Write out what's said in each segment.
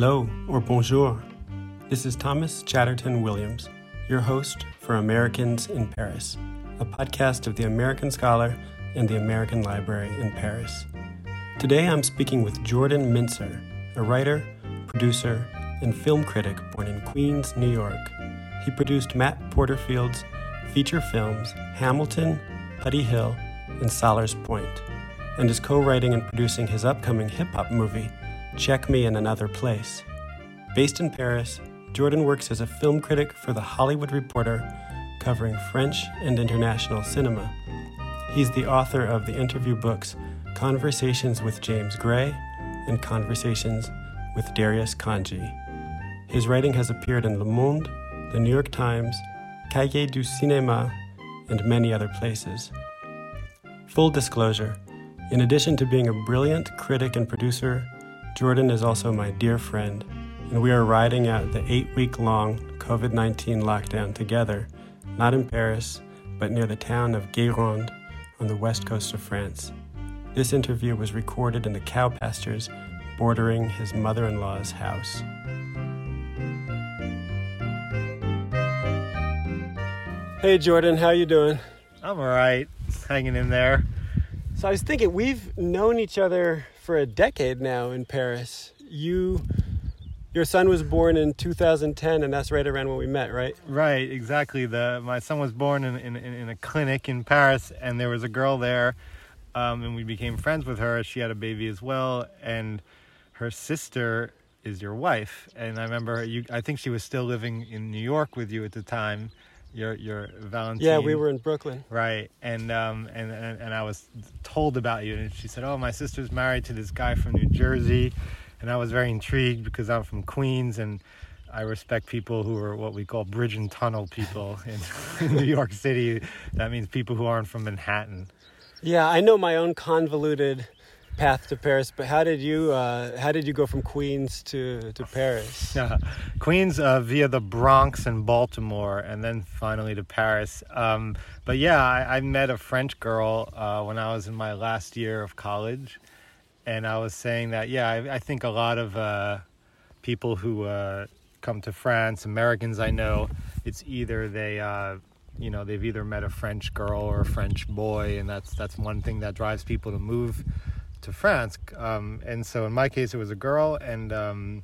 Hello or bonjour. This is Thomas Chatterton Williams, your host for Americans in Paris, a podcast of the American Scholar and the American Library in Paris. Today I'm speaking with Jordan Mintzer, a writer, producer, and film critic born in Queens, New York. He produced Matt Porterfield's feature films Hamilton, Putty Hill, and Sollers Point, and is co writing and producing his upcoming hip hop movie, Check Me in Another Place. Based in Paris, Jordan works as a film critic for The Hollywood Reporter, covering French and international cinema. He's the author of the interview books Conversations with James Gray and Conversations with Darius Khondji. His writing has appeared in Le Monde, The New York Times, Cahiers du Cinéma, and many other places. Full disclosure in addition to being a brilliant critic and producer, Jordan is also my dear friend and we are riding out the eight week long COVID 19 lockdown together, not in Paris, but near the town of Guérande on the west coast of France. This interview was recorded in the cow pastures bordering his mother in law's house. Hey Jordan, how you doing? I'm all right, hanging in there. So I was thinking we've known each other for a decade now in Paris. You your son was born in 2010, and that's right around when we met, right? Right, exactly. The my son was born in in, in a clinic in Paris, and there was a girl there, um, and we became friends with her. She had a baby as well, and her sister is your wife. And I remember you. I think she was still living in New York with you at the time. Your your Valentine. Yeah, we were in Brooklyn. Right, and um and, and and I was told about you, and she said, "Oh, my sister's married to this guy from New Jersey." and I was very intrigued because I'm from Queens and I respect people who are what we call bridge and tunnel people in, in New York City. That means people who aren't from Manhattan. Yeah, I know my own convoluted path to Paris, but how did you uh, how did you go from Queens to to Paris? Queens uh, via the Bronx and Baltimore, and then finally to Paris. Um, but yeah, I, I, met a French girl uh, when I was in my last year of college and I was saying that yeah, I, I think a lot of uh, people who uh, come to France, Americans I know, it's either they uh, you know they've either met a French girl or a French boy, and that's that's one thing that drives people to move to France. Um, and so in my case, it was a girl, and um,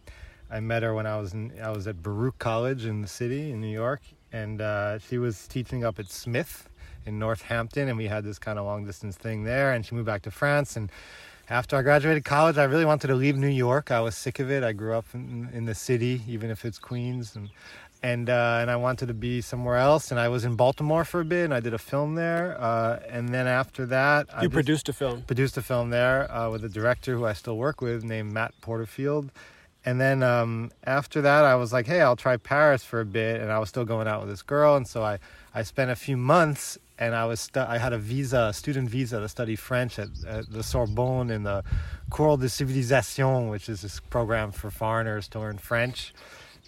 I met her when I was in, I was at Baruch College in the city in New York, and uh, she was teaching up at Smith in Northampton, and we had this kind of long distance thing there. And she moved back to France, and after I graduated college, I really wanted to leave New York. I was sick of it. I grew up in, in the city, even if it's Queens, and and uh, and I wanted to be somewhere else. And I was in Baltimore for a bit, and I did a film there. Uh, and then after that, you I produced a film. Produced a film there uh, with a director who I still work with, named Matt Porterfield. And then um, after that, I was like, hey, I'll try Paris for a bit. And I was still going out with this girl, and so I I spent a few months and I was stu- I had a visa, a student visa to study French at, at, the Sorbonne in the Cours de Civilisation, which is this program for foreigners to learn French.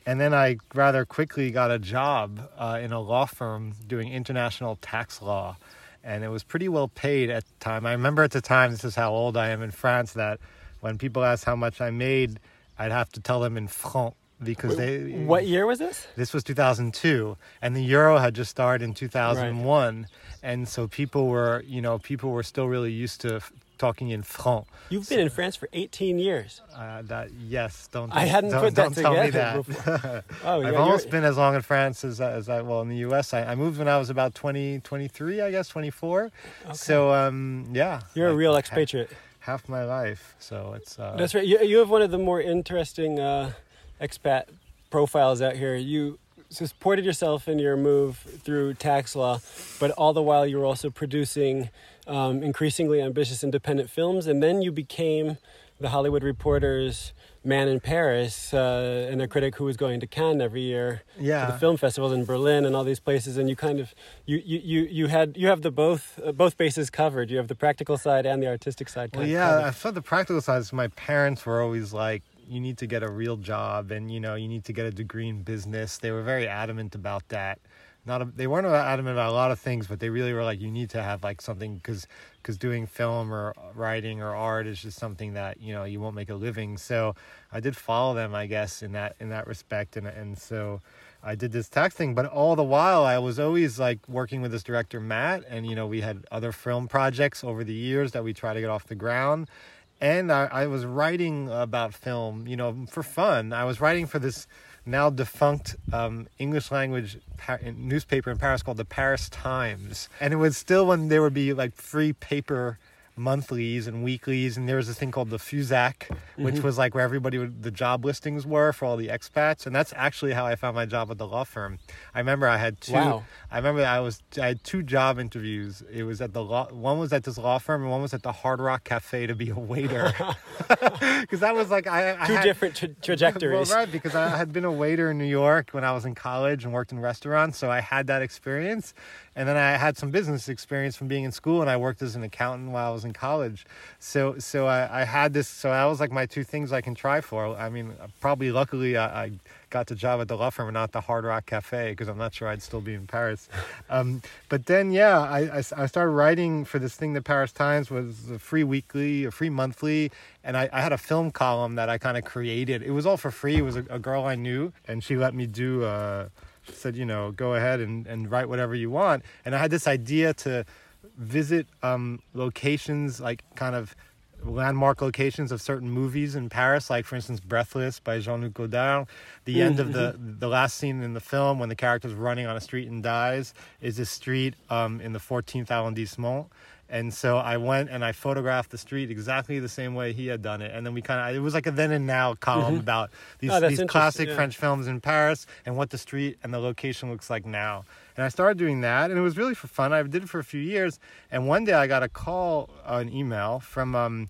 And then I rather quickly got a job uh, in a law firm doing international tax law, and it was pretty well paid at the time. I remember at the time, this is how old I am in France, that when people asked how much I made, I'd have to tell them in francs because they what year was this this was 2002 and the euro had just started in 2001 right. and so people were you know people were still really used to talking in franc you've so, been in france for 18 years. uh, that yes don't i hadn't don't, put that don't tell me that. oh yeah, i've almost been as long in france as, as i well in the us I, I, moved when i was about 20 23 i guess 24 okay. so um yeah. You're a real expatriate. half my life. So it's uh, that's right. You, you have one of the more interesting uh, expat profiles out here. You supported yourself in your move through tax law, but all the while you were also producing um, increasingly ambitious independent films, and then you became the Hollywood Reporter's man in Paris uh, and a critic who was going to Cannes every year yeah. to the film festivals in Berlin and all these places. And you kind of you you you, you had you have the both uh, both bases covered. You have the practical side and the artistic side. Well, yeah, I thought the practical side. Is my parents were always like, you need to get a real job and you know you need to get a degree in business they were very adamant about that not a, they weren't adamant about a lot of things, but they really were like, you need to have like something because because doing film or uh, writing or art is just something that you know you won't make a living. So I did follow them, I guess, in that in that respect, and and so. I did this tax thing, but all the while I was always like working with this director Matt, and you know we had other film projects over the years that we try to get off the ground, and I, I was writing about film, you know, for fun. I was writing for this now defunct um, English language pa- newspaper in Paris called the Paris Times. And it was still when there would be like free paper monthlies and weeklies, and there was this thing called the Fusac, which mm-hmm. was like where everybody would, the job listings were for all the expats, and that's actually how I found my job at the law firm. I remember I had two. Wow. I remember I was I had two job interviews. It was at the law. One was at this law firm, and one was at the Hard Rock Cafe to be a waiter. Because that was like I, I two had, different tra- trajectories. Well, right, because I had been a waiter in New York when I was in college and worked in restaurants, so I had that experience. And then I had some business experience from being in school, and I worked as an accountant while I was in college. So, so I, I had this. So that was like my two things I can try for. I mean, probably luckily I, I got the job at the law firm and not the Hard Rock Cafe because I'm not sure I'd still be in Paris. Um, but then, yeah, I, I, I, started writing for this thing. The Paris Times was a free weekly, a free monthly, and I, I had a film column that I kind of created. It was all for free. It was a, a girl I knew, and she let me do. Uh, said, you know, go ahead and, and write whatever you want. And I had this idea to visit um, locations, like kind of landmark locations of certain movies in Paris, like for instance, Breathless by Jean-Luc Godard. The mm-hmm. end of the mm-hmm. the last scene in the film when the character's running on a street and dies is a street um, in the 14th arrondissement. And so I went and I photographed the street exactly the same way he had done it. And then we kind of, it was like a then and now column mm-hmm. about these, oh, these classic yeah. French films in Paris and what the street and the location looks like now. And I started doing that, and it was really for fun. I did it for a few years. And one day I got a call, an email from um,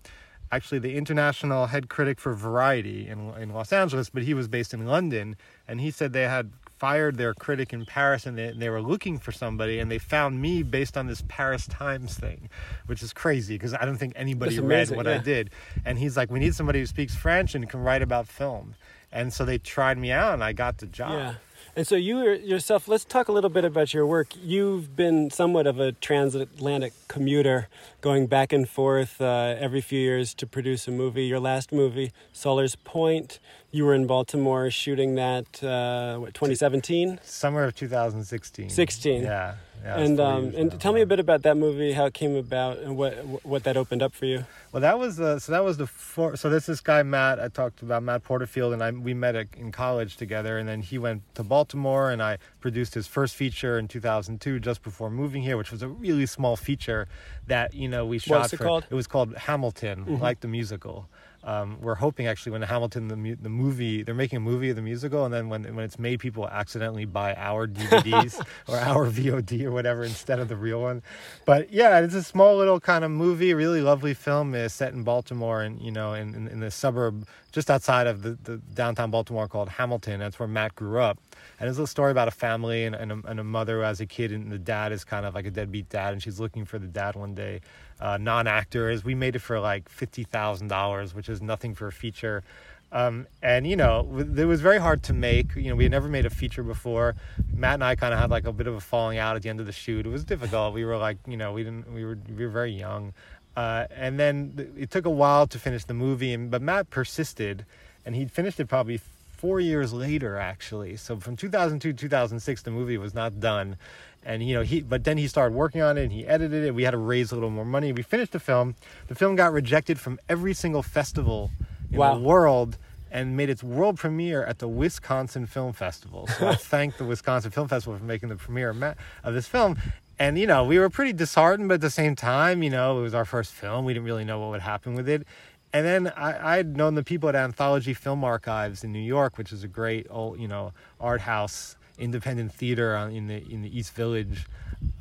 actually the international head critic for Variety in, in Los Angeles, but he was based in London. And he said they had fired their critic in Paris and they, and they, were looking for somebody and they found me based on this Paris Times thing, which is crazy because I don't think anybody read what yeah. I did. And he's like, we need somebody who speaks French and can write about film. And so they tried me out and I got the job. Yeah. And so you yourself, let's talk a little bit about your work. You've been somewhat of a transatlantic commuter, going back and forth uh, every few years to produce a movie. Your last movie, Sollers Point, you were in Baltimore shooting that, uh, what, 2017? Summer of 2016. 16. Yeah. Yeah, and um, and tell me a bit about that movie, how it came about, and what what that opened up for you. Well, that was the so that was the four, so this this guy Matt I talked about Matt Porterfield and I we met in college together, and then he went to Baltimore, and I produced his first feature in 2002, just before moving here, which was a really small feature that you know we shot. What's it for, called? It was called Hamilton, mm-hmm. like the musical. Um, we're hoping actually when Hamilton the mu- the movie they're making a movie of the musical and then when when it's made people accidentally buy our DVDs or our VOD or whatever instead of the real one. But yeah, it's a small little kind of movie, really lovely film. is set in Baltimore and you know in, in, in the suburb just outside of the, the downtown Baltimore called Hamilton. That's where Matt grew up. And it's a little story about a family and, and, a, and a mother who has a kid, and the dad is kind of like a deadbeat dad, and she's looking for the dad one day uh, non-actors. we made it for like fifty thousand dollars, which is nothing for a feature. Um, and you know, it was very hard to make. You know, we had never made a feature before. Matt and I kind of had like a bit of a falling out at the end of the shoot. It was difficult. We were like, you know, we didn't. We were we were very young, uh, and then it took a while to finish the movie. And but Matt persisted, and he finished it probably four years later, actually. So from 2002 to 2006, the movie was not done and you know he but then he started working on it and he edited it we had to raise a little more money we finished the film the film got rejected from every single festival in wow. the world and made its world premiere at the Wisconsin Film Festival. So I thank the Wisconsin Film Festival for making the premiere of this film. And you know, we were pretty disheartened, but at the same time, you know, it was our first film. We didn't really know what would happen with it. And then I, I'd known the people at Anthology Film Archives in New York, which is a great old, you know, art house independent theater in the in the East Village,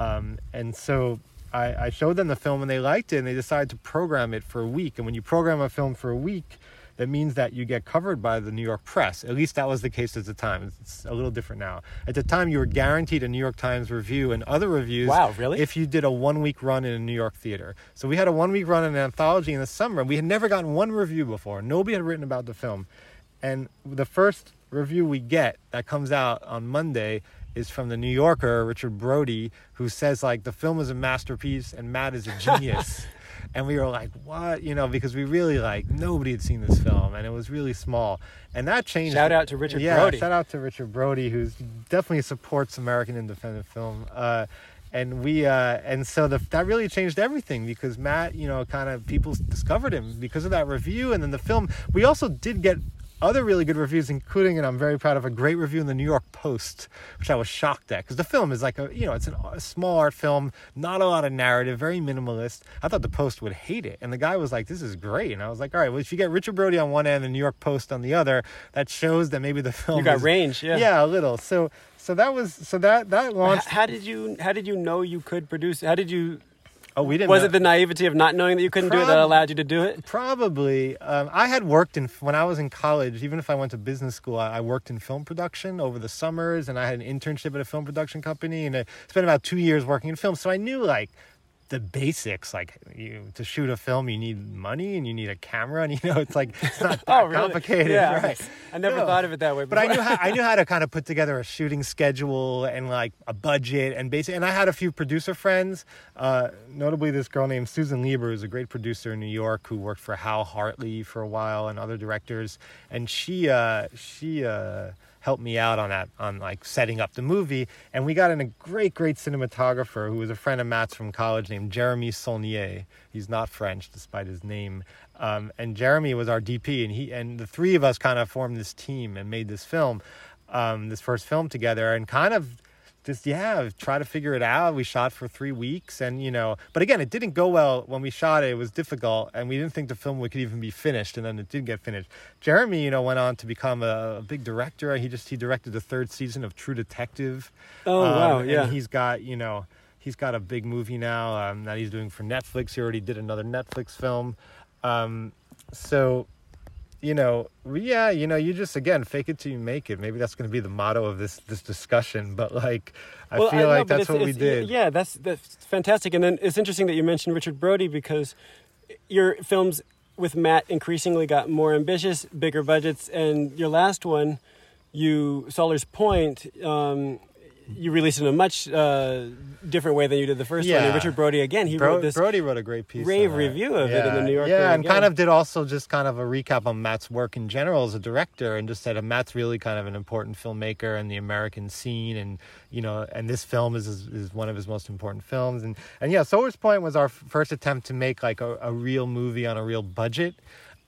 um, and so I, I, showed them the film and they liked it and they decided to program it for a week. And when you program a film for a week, that means that you get covered by the New York press. At least that was the case at the time. It's a little different now. At the time, you were guaranteed a New York Times review and other reviews. Wow, really? If you did a one week run in a New York theater. So we had a one week run in an anthology in the summer. We had never gotten one review before. Nobody had written about the film. And the first review we get that comes out on Monday is from the New Yorker, Richard Brody, who says like the film is a masterpiece and Matt is a genius. and we were like, what? You know, because we really like nobody had seen this film and it was really small. And that changed. Shout out to Richard yeah, Brody. shout out to Richard Brody, who definitely supports American independent film. Uh, and we uh, and so the, that really changed everything because Matt, you know, kind of people discovered him because of that review, and then the film. We also did get other really good reviews, including, and I'm very proud of a great review in the New York Post, which I was shocked at because the film is like a, you know, it's an, a small art film, not a lot of narrative, very minimalist. I thought the Post would hate it, and the guy was like, "This is great," and I was like, "All right, well, if you get Richard Brody on one end and the New York Post on the other, that shows that maybe the film You got is- range, yeah. yeah, a little." So, so that was so that that launched. how did you how did you know you could produce? How did you? Oh, we didn't. Was know- it the naivety of not knowing that you couldn't do it that allowed you to do it? Probably. Um, I had worked in when I was in college. Even if I went to business school, I, I worked in film production over the summers, and I had an internship at a film production company, and I spent about two years working in film. So I knew like the basics. Like you to shoot a film, you need money and you need a camera, and you know it's like it's not that Oh, really? complicated, Yeah, right? I never No. thought of it that way. But I knew how I knew how to kind of put together a shooting schedule and like a budget and basic. And I had a few producer friends, uh, notably this girl named Susan Lieber, who's a great producer in New York who worked for Hal Hartley for a while and other directors. And she uh, she uh, helped me out on that on like setting up the movie. And we got in a great great cinematographer who was a friend of Matt's from college named Jeremy Saulnier. He's not French despite his name. Um, and Jeremy was our DP, and he and the three of us kind of formed this team and made this film, um, this first film together, and kind of just yeah, try to figure it out. We shot for three weeks, and you know, but again, it didn't go well when we shot it. It was difficult, and we didn't think the film would could even be finished, and then it did get finished. Jeremy, you know, went on to become a, a big director. He just he directed the third season of True Detective. Oh Um, wow, and yeah. he's got you know he's got a big movie now um, that he's doing for Netflix. He already did another Netflix film. Um, so you know yeah you know you just again fake it till you make it. Maybe that's going to be the motto of this this discussion but like i Well, feel know, like that's it's- what we did. Yeah, that's that's fantastic. And then it's interesting that you mentioned Richard Brody because your films with Matt increasingly got more ambitious, bigger budgets, and your last one, you Sollers Point, um, you released it in a much uh, different way than you did the first one. And Yeah. Richard Brody again, he Bro- wrote this. Brody wrote a great piece. rave review of it in the New Yorker Yeah, and again. kind of did also just kind of a recap on Matt's work in general as a director, and just said Matt's really kind of an important filmmaker in the American scene, and you know, and this film is is, is one of his most important films, and and yeah, Sollers Point was our f- first attempt to make like a, a real movie on a real budget.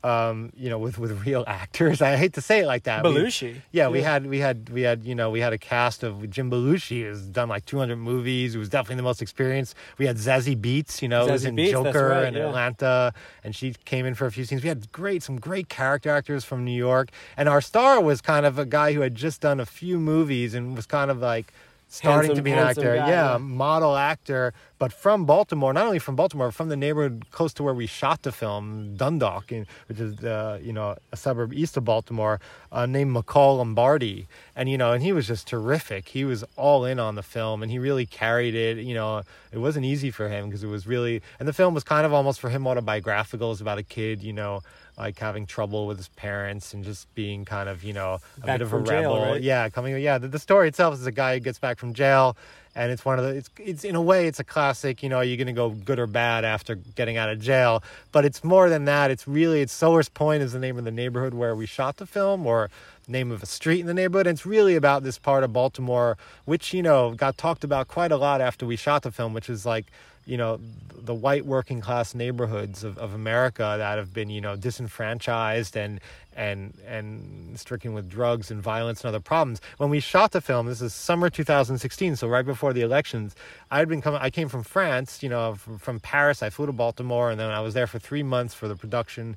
Um, you know, with with real actors. I hate to say it like that. We- Belushi. yeah, we Yeah. had we had we had you know we had a cast of Jim Belushi who's done like 200 movies. Who was definitely the most experienced. We had Zazie Beetz, you know, who was in Beetz, that's Joker right, and yeah. Atlanta, and she came in for a few scenes. We had great some great character actors from New York, and our star was kind of a guy who had just done a few movies and was kind of like starting Handsome- to be an actor. guy, yeah, yeah. model actor, but from Baltimore. Not only from Baltimore, but from the neighborhood close to where we shot the film, Dundalk, which is uh, you know a suburb east of Baltimore, uh, named McCaul Lombardi, and you know, and he was just terrific. He was all in on the film, and he really carried it. You know, it wasn't easy for him because it was really, and the film was kind of almost for him autobiographical. It was about a kid, you know. Like having trouble with his parents and just being kind of, you know, a Back bit of a from jail, rebel. right? Yeah, coming. Yeah, the, the story itself is a guy who gets back from jail, and it's one of the. It's it's in a way it's a classic. You know, are you're gonna go good or bad after getting out of jail, but it's more than that. It's really it's Sollers Point is the name of the neighborhood where we shot the film, or name of a street in the neighborhood. And it's really about this part of Baltimore, which you know got talked about quite a lot after we shot the film, which is like you know the white working class neighborhoods of, of America that have been you know disenfranchised and and and stricken with drugs and violence and other problems. When we shot the film, this is summer 2016, so right before the elections, I had been coming. I came from France, you know, from, from Paris. I flew to Baltimore, and then I was there for three months for the production,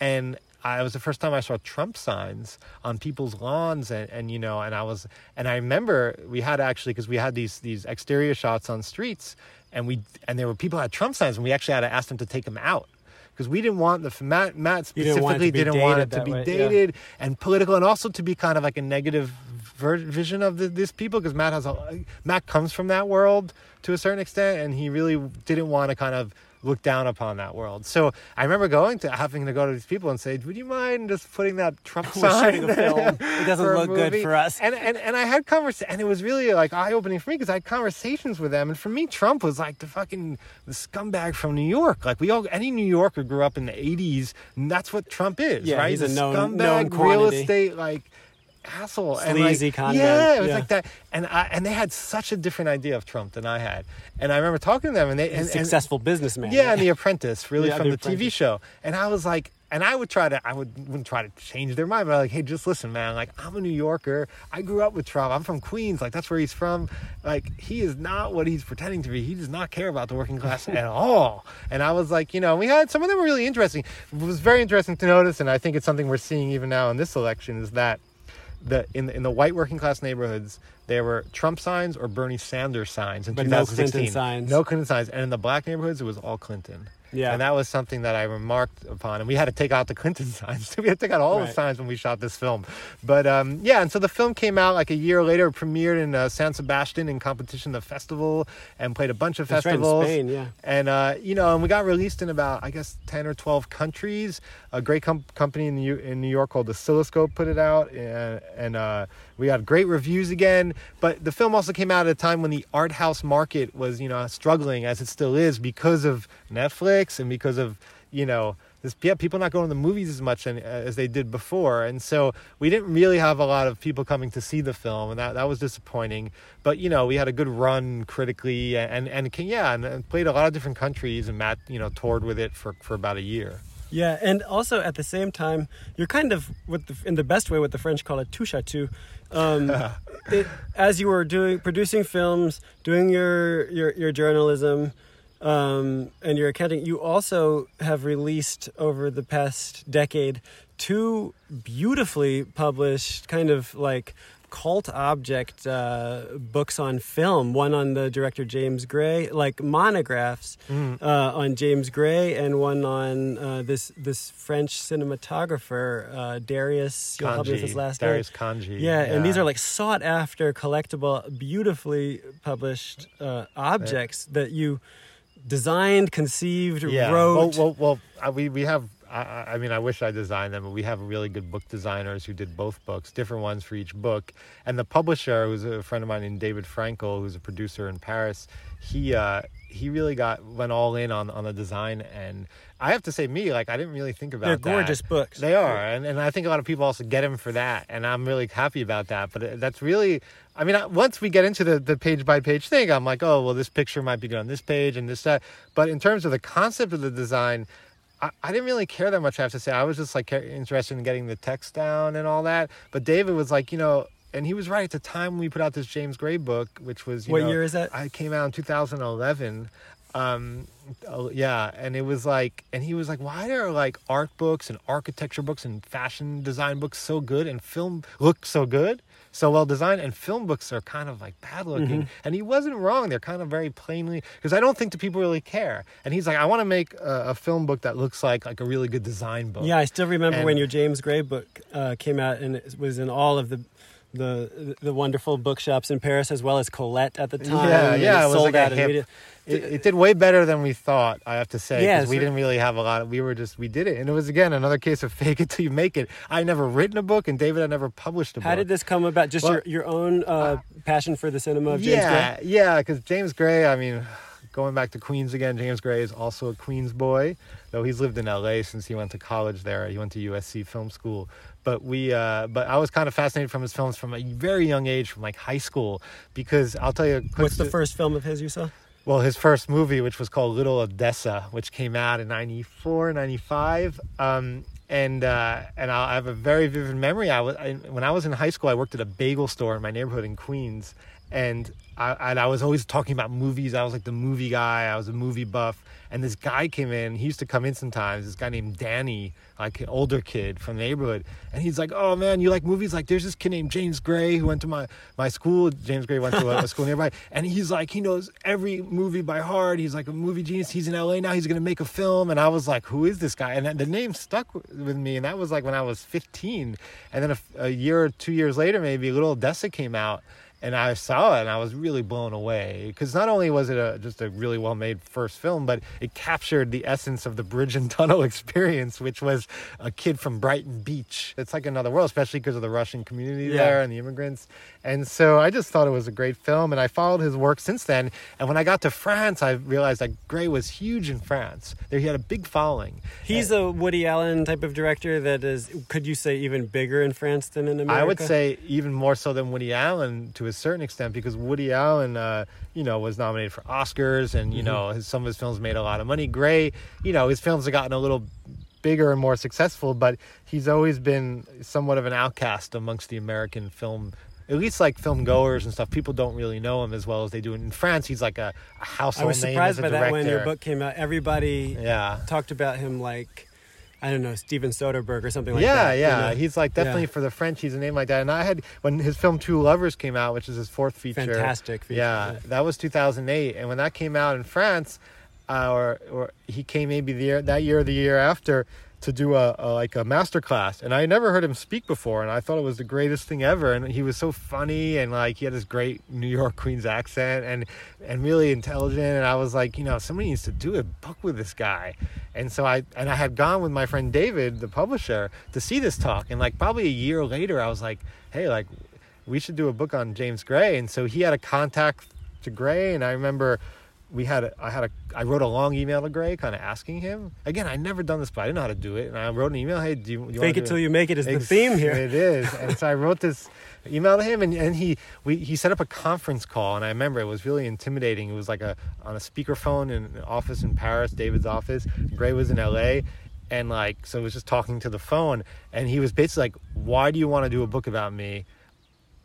and. I, it was the first time I saw Trump signs on people's lawns, and, and you know, and I was, and I remember we had actually because we had these these exterior shots on streets, and we and there were people had Trump signs, and we actually had to ask them to take them out because we didn't want the Matt Matt You didn't want it to specifically be didn't want dated it to be way, yeah. dated and political, and also to be kind of like a negative ver- vision of the, this people because Matt has a Matt comes from that world to a certain extent, and he really didn't want to kind of look down upon that world. So I remember going to having to go to these people and say, "Would you mind just putting that Trump We're sign?" film. It doesn't look good for us. And and and I had convers and it was really like eye opening for me because I had conversations with them, and for me, Trump was like the fucking the scumbag from New York. Like we all, any New Yorker grew up in the '80s, and that's what Trump is, Yeah, right? he's a known- scumbag known real estate like asshole and Sleazy like, con yeah it was yeah. like that and I, and they had such a different idea of Trump than I had and I remember talking to them and they and, a and- successful businessman. yeah, and The Apprentice, really Yeah, from The the, TV show. And I was like, and I would try to, I would wouldn't try to change their mind, but I'm like, hey, just listen, man. Like, I'm a New Yorker. I grew up with Trump. I'm from Queens. Like, that's where he's from. Like, he is not what he's pretending to be. He does not care about the working class at all. And I was like, you know, we had some of them were really interesting. It was very interesting to notice, and I think it's something we're seeing even now in this election is that the in the, in the white working class neighborhoods there were Trump signs or Bernie Sanders signs in But no 2016. Clinton signs. No Clinton signs, and in the black neighborhoods it was all Clinton. Yeah. and that was something that I remarked upon, and we had to take out the Clinton signs. we had to take out all the signs when we shot this film. But um, yeah, and so the film came out like a year later, premiered in uh, San Sebastian in competition, the festival, and played a bunch of That's right, in festivals. Spain, yeah. And uh, you know, and we got released in about I guess ten or twelve countries. A great com- company in New- in New York called Oscilloscope put it out, and, and uh, we had great reviews again. But the film also came out at a time when the art house market was you know struggling as it still is because of Netflix and because of you know. This, yeah, people not going to the movies as much uh, as they did before, and so we didn't really have a lot of people coming to see the film, and that, that was disappointing. But you know, we had a good run critically, and and, and yeah, and, and played a lot of different countries, and Matt, you know, toured with it for for about a year. Yeah, and also at the same time, you're kind of with the, in the best way what the French call a touche à tout. Um, it, as you were doing producing films, doing your your, your journalism, um, and your accounting, you also have released over the past decade two beautifully published kind of like cult object uh, books on film. One on the director James Gray, like monographs Mm. uh, on James Gray, and one on uh, this this French cinematographer uh, Darius. You'll help me with his last Darius name. Khondji. Yeah, and these are like sought after, collectible, beautifully published uh, objects that you designed, conceived, yeah. wrote. Well, well, well uh, we we have. I, I- mean, I wish I designed them, but we have really good book designers who did both books, different ones for each book. And the publisher, who's a friend of mine named David Frankel, who's a producer in Paris, he uh, he really got went all in on on the design. And I have to say, me, like I didn't really think about They're that. gorgeous books. They are, and, and I think a lot of people also get him for that, and I'm really happy about that. But that's really, I mean, once we get into the, the page by page thing, I'm like, oh, well, this picture might be good on this page and this that. But in terms of the concept of the design, I, I didn't really care that much. I have to say, I was just like interested in getting the text down and all that. But David was like, you know. And he was right at the time we put out this James Gray book, which was you What know, year is that? I came out in 2011. Um, oh, yeah, and it was like, and he was like, why are like art books and architecture books and fashion design books so good and film look so good, so well designed, and film books are kind of like bad looking. And he wasn't wrong; they're kind of very plainly because I don't think the people really care. And he's like, I want to make a, a film book that looks like like a really good design book. Yeah, I still remember And- when your James Gray book uh, came out, and it was in all of the the the wonderful bookshops in Paris, as well as Colette at the time. Yeah, yeah, it was sold like out hip- it, it did way better than we thought. I have to say, Yeah, 'cause we didn't really have a lot. Of, we were just we did it, and it was again another case of fake it till you make it. I never written a book, and David had never published a book. How did this come about? Just Well, your your own uh, passion for the cinema of James yeah, Gray. yeah, because James Gray. I mean, going back to Queens again, James Gray is also a Queens boy, though he's lived in L.A. since he went to college there. He went to USC Film School. But we, uh, but I was kind of fascinated from his films from a very young age, from like high school, because I'll tell you. a quick What's the first film of his you saw? well, his first movie, which was called Little Odessa, which came out in 94, 95. Um, and uh, and I have a very vivid memory. I was I, when I was in high school. I worked at a bagel store in my neighborhood in Queens, and I, and I was always talking about movies. I was like the movie guy. I was a movie buff. And this guy came in. He used to come in sometimes. This guy named Danny, like an older kid from the neighborhood. And he's like, "Oh man, you like movies? Like, there's this kid named James Gray who went to my my school. James Gray went to a, a school nearby, and he's like, he knows every movie by heart. He's like a movie genius. He's in LA now. He's gonna make a film. And I was like, who is this guy? And the name stuck with me. And that was like when I was 15. And then a year or two years later, maybe Little Odessa came out. And I saw it and I was really blown away because not only was it a, just a really well made first film, but it captured the essence of the bridge and tunnel experience, which was a kid from Brighton Beach. It's like another world, especially because of the Russian community Yeah. there and the immigrants. And so I just thought it was a great film, and I followed his work since then. And when I got to France, I realized that Gray was huge in France. There, he had a big following. He's a Woody Allen type of director that is, could you say, even bigger in France than in America? I would say even more so than Woody Allen to a certain extent because Woody Allen, uh, you know, was nominated for Oscars and you know his, some of his films made a lot of money. Gray, you know, his films have gotten a little bigger and more successful, but he's always been somewhat of an outcast amongst the American film. At least like film goers and stuff, people don't really know him as well as they do in France. He's like a household was name surprised as a by that when your book came out. Everybody Yeah. talked about him like, I don't know, Steven Soderbergh or something like yeah, that. you yeah. know? He's like definitely Yeah. for the French. He's a name like that. And I had when his film Two Lovers came out, which is his fourth feature. fantastic. feature, Yeah, that was 2008, and when that came out in France, uh, or or he came maybe the year, that year or the year after to do a, a like a master class, and I never heard him speak before, and I thought it was the greatest thing ever, and he was so funny, and like he had this great New York Queens accent, and and really intelligent, and I was like, you know, somebody needs to do a book with this guy, and so I and I had gone with my friend David, the publisher, to see this talk, and like probably a year later, I was like, hey, like we should do a book on James Gray. And so he had a contact to Gray, and I remember we had a, I had a I wrote a long email to Gray, kind of asking him. Again, I'd never done this, but I didn't know how to do it, and I wrote an email. Hey, do you, do you Fake it till you make it is the theme here. It is, and so I wrote this email to him, and, and he we he set up a conference call, and I remember it was really intimidating. It was like a on a speakerphone in an office in Paris, David's office. Gray was in L.A. And like, so it was just talking to the phone, and he was basically like, "Why do you want to do a book about me?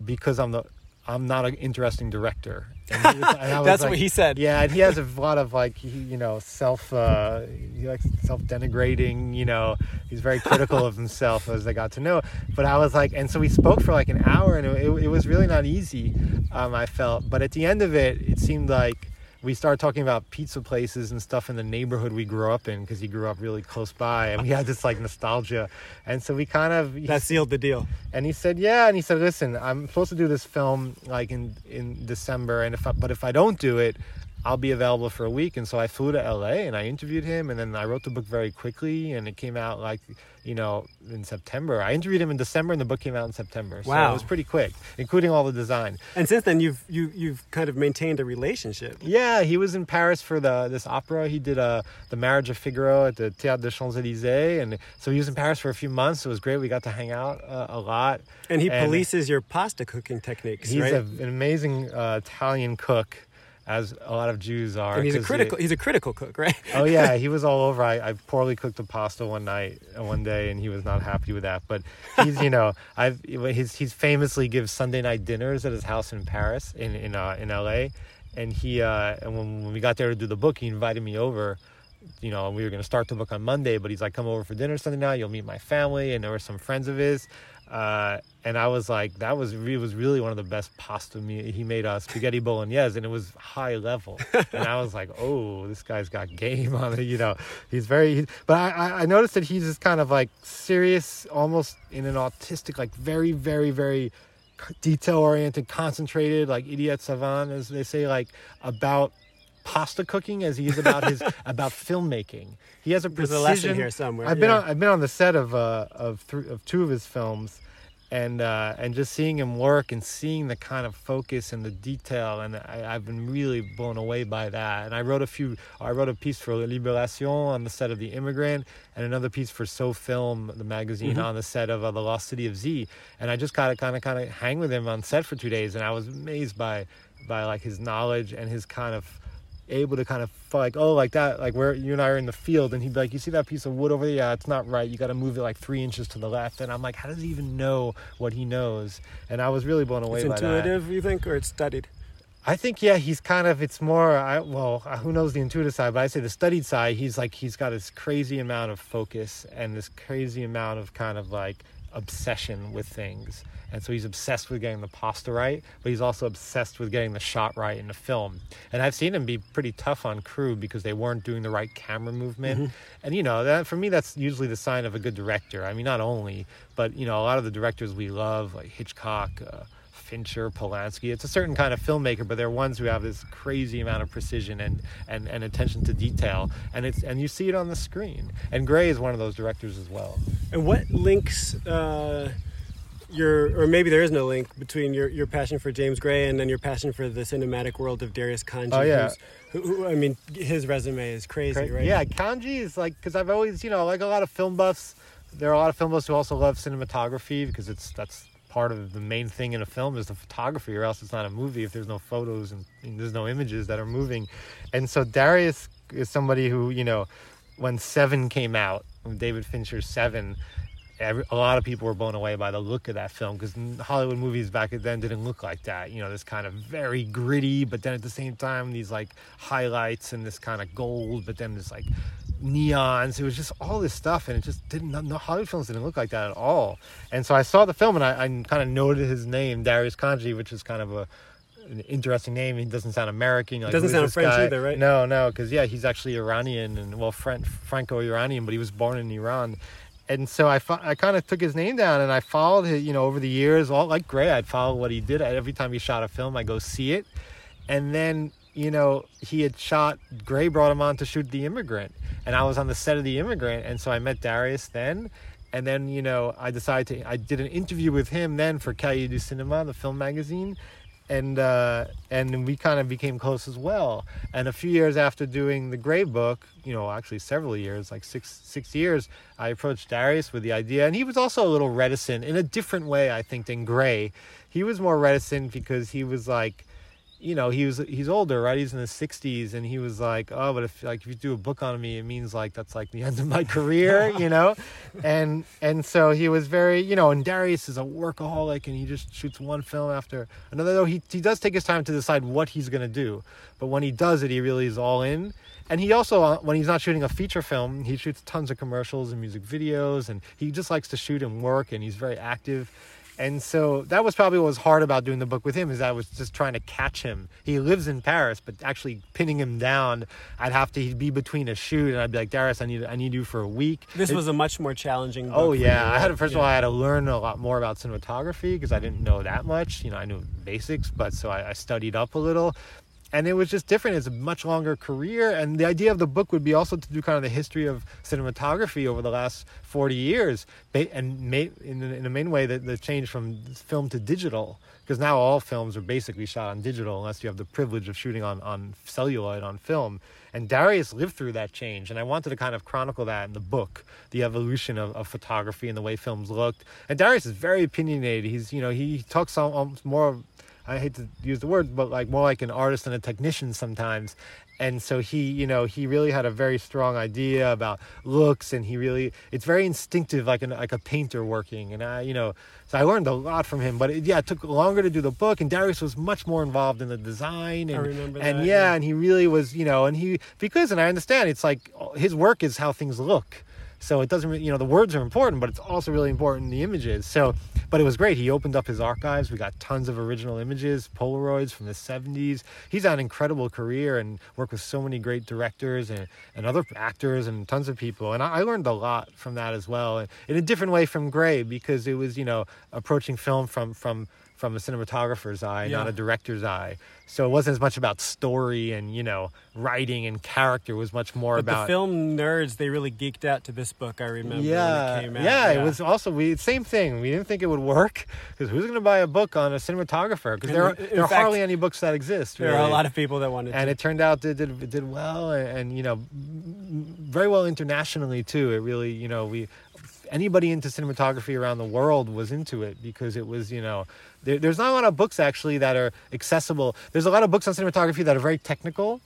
Because I'm the, I'm not an interesting director." Was- That's like- what he said. yeah, and he has a lot of like he, you know self uh, he likes self denigrating. You know, he's very critical of himself as I got to know. But I was like, and so we spoke for like an hour, and it, it was really not easy. Um, I felt, but at the end of it, it seemed like we started talking about pizza places and stuff in the neighborhood we grew up in because he grew up really close by, and we had this like nostalgia. And so we kind of That sealed the deal. and he said, "Yeah." And he said, "Listen, I'm supposed to do this film like in in December, and if I, but if I don't do it, I'll be available for a week." And so I flew to LA and I interviewed him, and then I wrote the book very quickly, and it came out like you know in September. I interviewed him in December, and the book came out in September. So Wow. it was pretty quick, including all the design. And since then, you've you you've kind of maintained a relationship. Yeah, he was in Paris for the this opera. He did uh, the Marriage of Figaro at the Théâtre des Champs Elysees, and so he was in Paris for a few months. It was great. We got to hang out uh, a lot. And he And- polices your pasta cooking techniques, He's right? a, an amazing uh, Italian cook, as a lot of Jews are. and he's a critical. he- he's a critical cook, right? oh yeah, he was all over. I, I poorly cooked a pasta one night, uh, one day, and he was not happy with that. But he's, you know, I've his he's famously gives Sunday night dinners at his house in Paris, in in uh, in L.A. And he uh, and when, when we got there to do the book, he invited me over. You know, we were going to start the book on Monday, but he's like, "Come over for dinner Sunday night. You'll meet my family." And there were some friends of his. Uh, and I was like, that was re- was really one of the best pasta me- he made us spaghetti bolognese, and it was high level. and I was like, oh, this guy's got game on it. You know, he's very. But I- I noticed that he's just kind of like serious, almost in an autistic, like very, very, very detail oriented, concentrated, like idiot savant, as they say, like about pasta cooking as he is about his about filmmaking. He has a There's precision. a lesson here somewhere. I've been yeah. on I've been on the set of uh of th- of two of his films, and uh, and just seeing him work and seeing the kind of focus and the detail, and I, I've been really blown away by that. And I wrote a few. I wrote a piece for Libération on the set of The Immigrant, and another piece for So Film, the magazine, Mhm. on the set of uh, The Lost City of Z. And I just kind of kind of kind of hang with him on set for two days, and I was amazed by by like his knowledge and his kind of able to kind of like oh like that like where you and I are in the field and he'd be like you see that piece of wood over there? Yeah it's not right. You got to move it like three inches to the left. And I'm like how does he even know what he knows? And I was really blown away It's by that. intuitive, you think, or it's studied? I think yeah he's kind of it's more I well uh, who knows the intuitive side but I say the studied side he's like he's got this crazy amount of focus and this crazy amount of kind of like obsession with things. And so he's obsessed with getting the pasta right but he's also obsessed with getting the shot right in the film. And I've seen him be pretty tough on crew because they weren't doing the right camera movement. And you know that for me that's usually the sign of a good director. I mean not only but you know a lot of the directors we love like Hitchcock uh, Fincher, Polanski. It's a certain kind of filmmaker, but they're ones who have this crazy amount of precision and, and, and attention to detail, and it's and you see it on the screen. And Gray is one of those directors as well. And what links uh, your, or maybe there is no link between your, your passion for James Gray and then your passion for the cinematic world of Darius Khondji? Oh, yeah. Who, who, I mean, his resume is crazy, right? Yeah, Khondji is like because I've always you know like a lot of film buffs. There are a lot of film buffs who also love cinematography because it's that's part of the main thing in a film is the photography, or else it's not a movie if there's no photos and, and there's no images that are moving. And so Darius is somebody who you know when Seven came out, David Fincher's Seven, every, a lot of people were blown away by the look of that film because Hollywood movies back then didn't look like that. You know, this kind of very gritty, but then at the same time, these like highlights and this kind of gold, but then this like neons. It was just all this stuff, and it just didn't. No Hollywood films didn't look like that at all. And so I saw the film, and I, I kind of noted his name, Darius Khondji, which is kind of a an interesting name. He doesn't sound American. Like, doesn't sound French guy? either, right? No, no, because yeah, he's actually Iranian and well, Franco-Iranian, but he was born in Iran and so I, I kind of took his name down and I followed his, you know, over the years, all like Gray, I'd follow what he did. Every time he shot a film, I go see it. And then, you know, he had shot, Gray brought him on to shoot The Immigrant. And I was on the set of The Immigrant. And so I met Darius then. And then, you know, I decided to, I did an interview with him then for Cahiers du Cinema, the film magazine and uh, and we kind of became close as well. And a few years after doing the Gray book, you know, actually several years, like six six years, I approached Darius with the idea, and he was also a little reticent in a different way, I think, than Gray. He was more reticent because he was like you know, he was he's older, right? He's in his sixties, and he was like, "Oh, but if like if you do a book on me, it means like that's like the end of my career," you know, and and so he was very, you know, and Darius is a workaholic, and he just shoots one film after another. Though he he does take his time to decide what he's gonna do, but when he does it, he really is all in. And he also, uh, when he's not shooting a feature film, he shoots tons of commercials and music videos, and he just likes to shoot and work, and he's very active and so that was probably what was hard about doing the book with him is I was just trying to catch him. He lives in Paris, but actually pinning him down, I'd have to be between a shoot, and I'd be like, Darius, I need I need you for a week. This it, was a much more challenging. oh yeah, I had to, first yeah. of all I had to learn a lot more about cinematography because I didn't know that much. You know, I knew basics, but so I, I studied up a little and it was just different. It's a much longer career, and the idea of the book would be also to do kind of the history of cinematography over the last forty years, and in, a main way that the change from film to digital, because now all films are basically shot on digital, unless you have the privilege of shooting on on celluloid on film. And Darius lived through that change, and I wanted to kind of chronicle that in the book, the evolution of, of photography and the way films looked. And Darius is very opinionated. He's you know he talks more I hate to use the word, but like more like an artist and a technician sometimes. And so he, you know, he really had a very strong idea about looks, and he really, it's very instinctive, like an like a painter working. And I, you know, so I learned a lot from him. But it, yeah, it took longer to do the book, and Darius was much more involved in the design. And, I remember and that, yeah, yeah, and he really was, you know, and he because, and I understand, it's like his work is how things look so it doesn't, you know, the words are important, but it's also really important the images. So, but it was great. He opened up his archives. We got tons of original images, Polaroids from the 70s. He's had an incredible career and worked with so many great directors and, and other actors and tons of people. And I, I learned a lot from that as well, in a different way from Gray because it was, you know, approaching film from from from a cinematographer's eye, yeah. not a director's eye. So it wasn't as much about story and you know writing and character. It was much more but about the film nerds. They really geeked out to this book. I remember. Yeah, it came out. yeah, yeah, It was also we same thing. We didn't think it would work because who's going to buy a book on a cinematographer? Because there are, there are hardly any books that exist. Really. There are a lot of people that wanted, and to. it turned out it did, it did well, and, and you know, very well internationally too. It really, you know, we anybody into cinematography around the world was into it because it was you know there, there's not a lot of books actually that are accessible. There's a lot of books on cinematography that are very technical,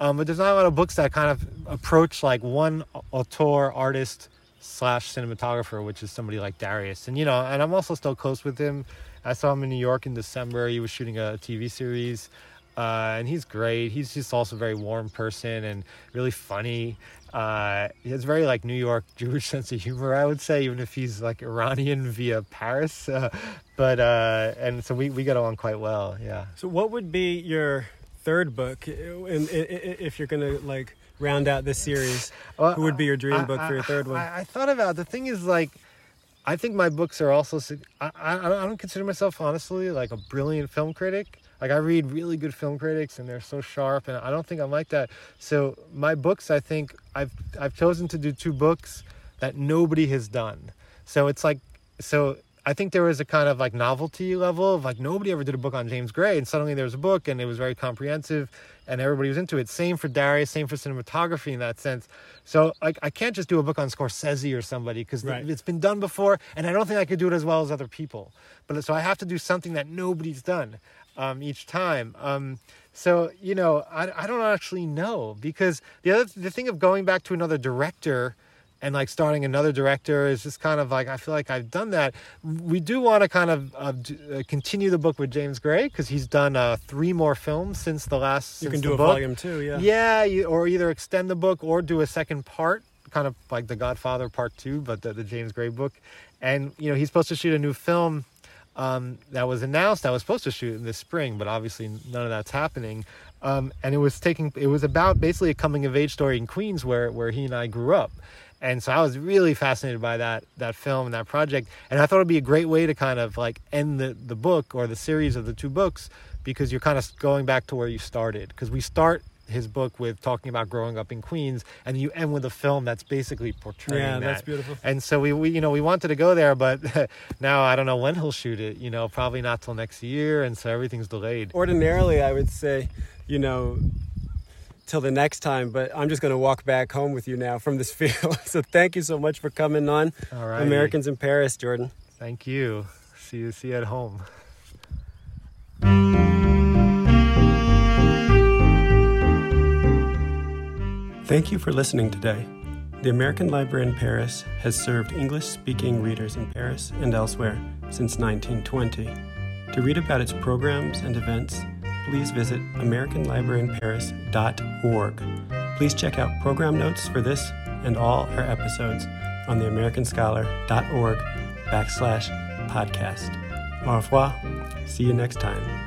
um, but there's not a lot of books that kind of approach like one auteur artist slash cinematographer, which is somebody like Darius. And you know, and I'm also still close with him. I saw him in New York in December. He was shooting a TV series. Uh, and he's great. He's just also a very warm person and really funny. Uh, he has very like New York Jewish sense of humor, I would say, even if he's like Iranian via Paris. Uh, but uh, and so we we get along quite well. Yeah. So what would be your third book, and if you're gonna like round out this series, well, who would be your dream I, book for your third one? I, I thought about the thing is like I think my books are also. I, I, I don't consider myself honestly like a brilliant film critic. Like I read really good film critics, and they're so sharp, and I don't think I'm like that. So my books, I think I've I've chosen to do two books that nobody has done. So it's like so. I think there was a kind of like novelty level of like nobody ever did a book on James Gray, and suddenly there was a book, and it was very comprehensive, and everybody was into it. Same for Darius, same for cinematography in that sense. So like I can't just do a book on Scorsese or somebody because Right. it's been done before, and I don't think I could do it as well as other people. But so I have to do something that nobody's done um, each time. Um, so you know, I, I don't actually know because the other the thing of going back to another director and like starting another director is just kind of like I feel like I've done that. We do want to kind of uh, continue the book with James Gray because he's done uh, three more films since the last. You can do a book. volume two, yeah. Yeah, you, or either extend the book or do a second part, kind of like The Godfather Part Two, but the, the James Gray book. And you know, he's supposed to shoot a new film um, that was announced. That was supposed to shoot in this spring, but obviously none of that's happening. Um, and it was taking. It was about basically a coming of age story in Queens, where where he and I grew up. And so I was really fascinated by that that film and that project. And I thought it'd be a great way to kind of like end the the book or the series of the two books because you're kind of going back to where you started. Because we start his book with talking about growing up in Queens, and you end with a film that's basically portraying Yeah, that. that's beautiful. And so we, we, you know, we wanted to go there, but now I don't know when he'll shoot it. You know, probably not till next year, and so everything's delayed. Ordinarily, I would say, you know, till the next time, but I'm just going to walk back home with you now from this field. so thank you so much for coming on All right, Americans in Paris, Jordan. Thank you. See you. See you at home. Thank you for listening today. The American Library in Paris has served English speaking readers in Paris and elsewhere since 1920. To read about its programs and events, please visit AmericanLibraryInParis.org. Please check out program notes for this and all our episodes on the AmericanScholar.org backslash podcast. Au revoir. See you next time.